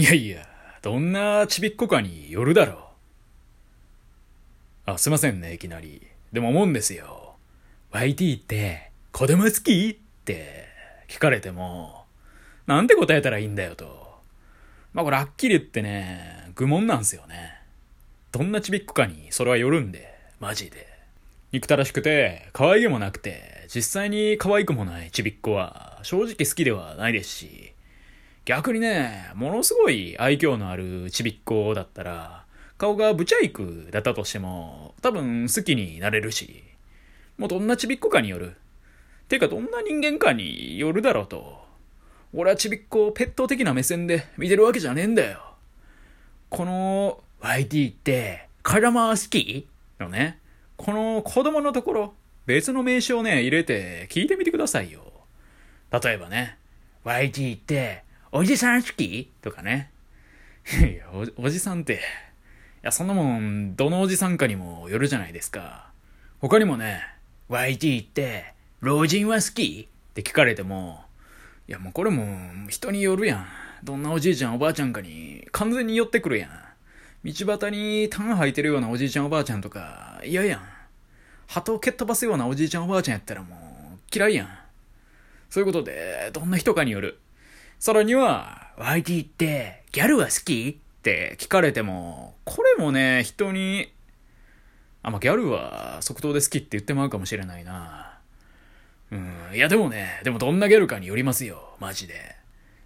いやいや、どんなちびっこかによるだろう。あ、すいませんね、いきなり。でも思うんですよ。YT って子供好きって聞かれても、なんて答えたらいいんだよと。まあこれはっきり言ってね、愚問なんすよね。どんなちびっこかにそれはよるんで、マジで。憎たらしくて、可愛げもなくて、実際に可愛くもないちびっこは、正直好きではないですし、逆にね、ものすごい愛嬌のあるちびっこだったら、顔がブチャイクだったとしても、多分好きになれるし、もうどんなちびっこかによる。てかどんな人間かによるだろうと。俺はちびっこをペット的な目線で見てるわけじゃねえんだよ。この YT って子供好き？のね、この子供のところ、別の名詞をね、入れて聞いてみてくださいよ。例えばね、YT っておじさん好き？とかね。いやお、おじさんって、いや、そんなもん、どのおじさんかにもよるじゃないですか。他にもね、YT って老人は好き？って聞かれても、いやもうこれも人によるやん。どんなおじいちゃんおばあちゃんかに完全に寄ってくるやん。道端にタン履いてるようなおじいちゃんおばあちゃんとか嫌やん。鳩を蹴っ飛ばすようなおじいちゃんおばあちゃんやったらもう嫌いやん。そういうことで、どんな人かによる。さらには、YT ってギャルは好きって聞かれても、これもね、人に、あ、まあ、ギャルは即答で好きって言ってまうかもしれないな。うん、いやでもね、でもどんなギャルかによりますよ、マジで。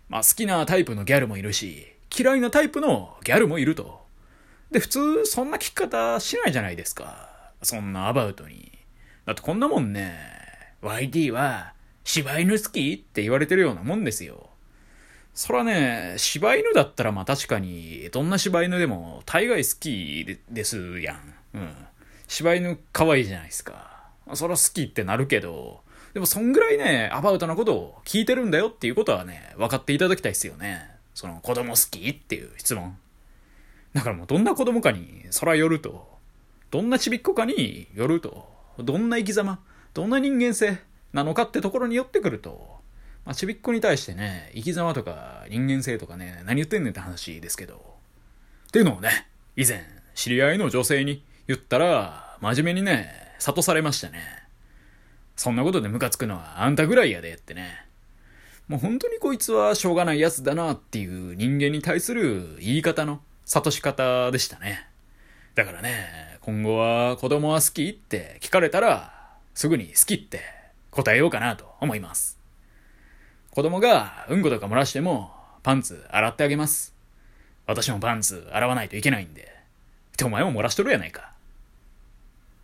まあ好きなタイプのギャルもいるし、嫌いなタイプのギャルもいると。で、普通そんな聞き方しないじゃないですか。そんなアバウトに。だってこんなもんね、YT は柴犬好きって言われてるようなもんですよ。そらね、柴犬だったらまあ確かに、どんな柴犬でも大概好きですやん。うん。柴犬可愛いじゃないですか。そら好きってなるけど、でもそんぐらいね、アバウトなことを聞いてるんだよっていうことはね、分かっていただきたいですよね。その子供好きっていう質問。だからもうどんな子供かに、そらよると。どんなちびっこかによると。どんな生き様、どんな人間性なのかってところによってくると。まあ、ちびっこに対してね、生き様とか人間性とかね、何言ってんねんって話ですけど。っていうのをね、以前、知り合いの女性に言ったら、真面目にね、諭されましたね。そんなことでムカつくのはあんたぐらいやでってね。もう本当にこいつはしょうがないやつだなっていう人間に対する言い方の諭し方でしたね。だからね、今後は子供は好きって聞かれたら、すぐに好きって答えようかなと思います。子供がうんことか漏らしても、パンツ洗ってあげます。私もパンツ洗わないといけないんで。ってお前も漏らしとるやないか。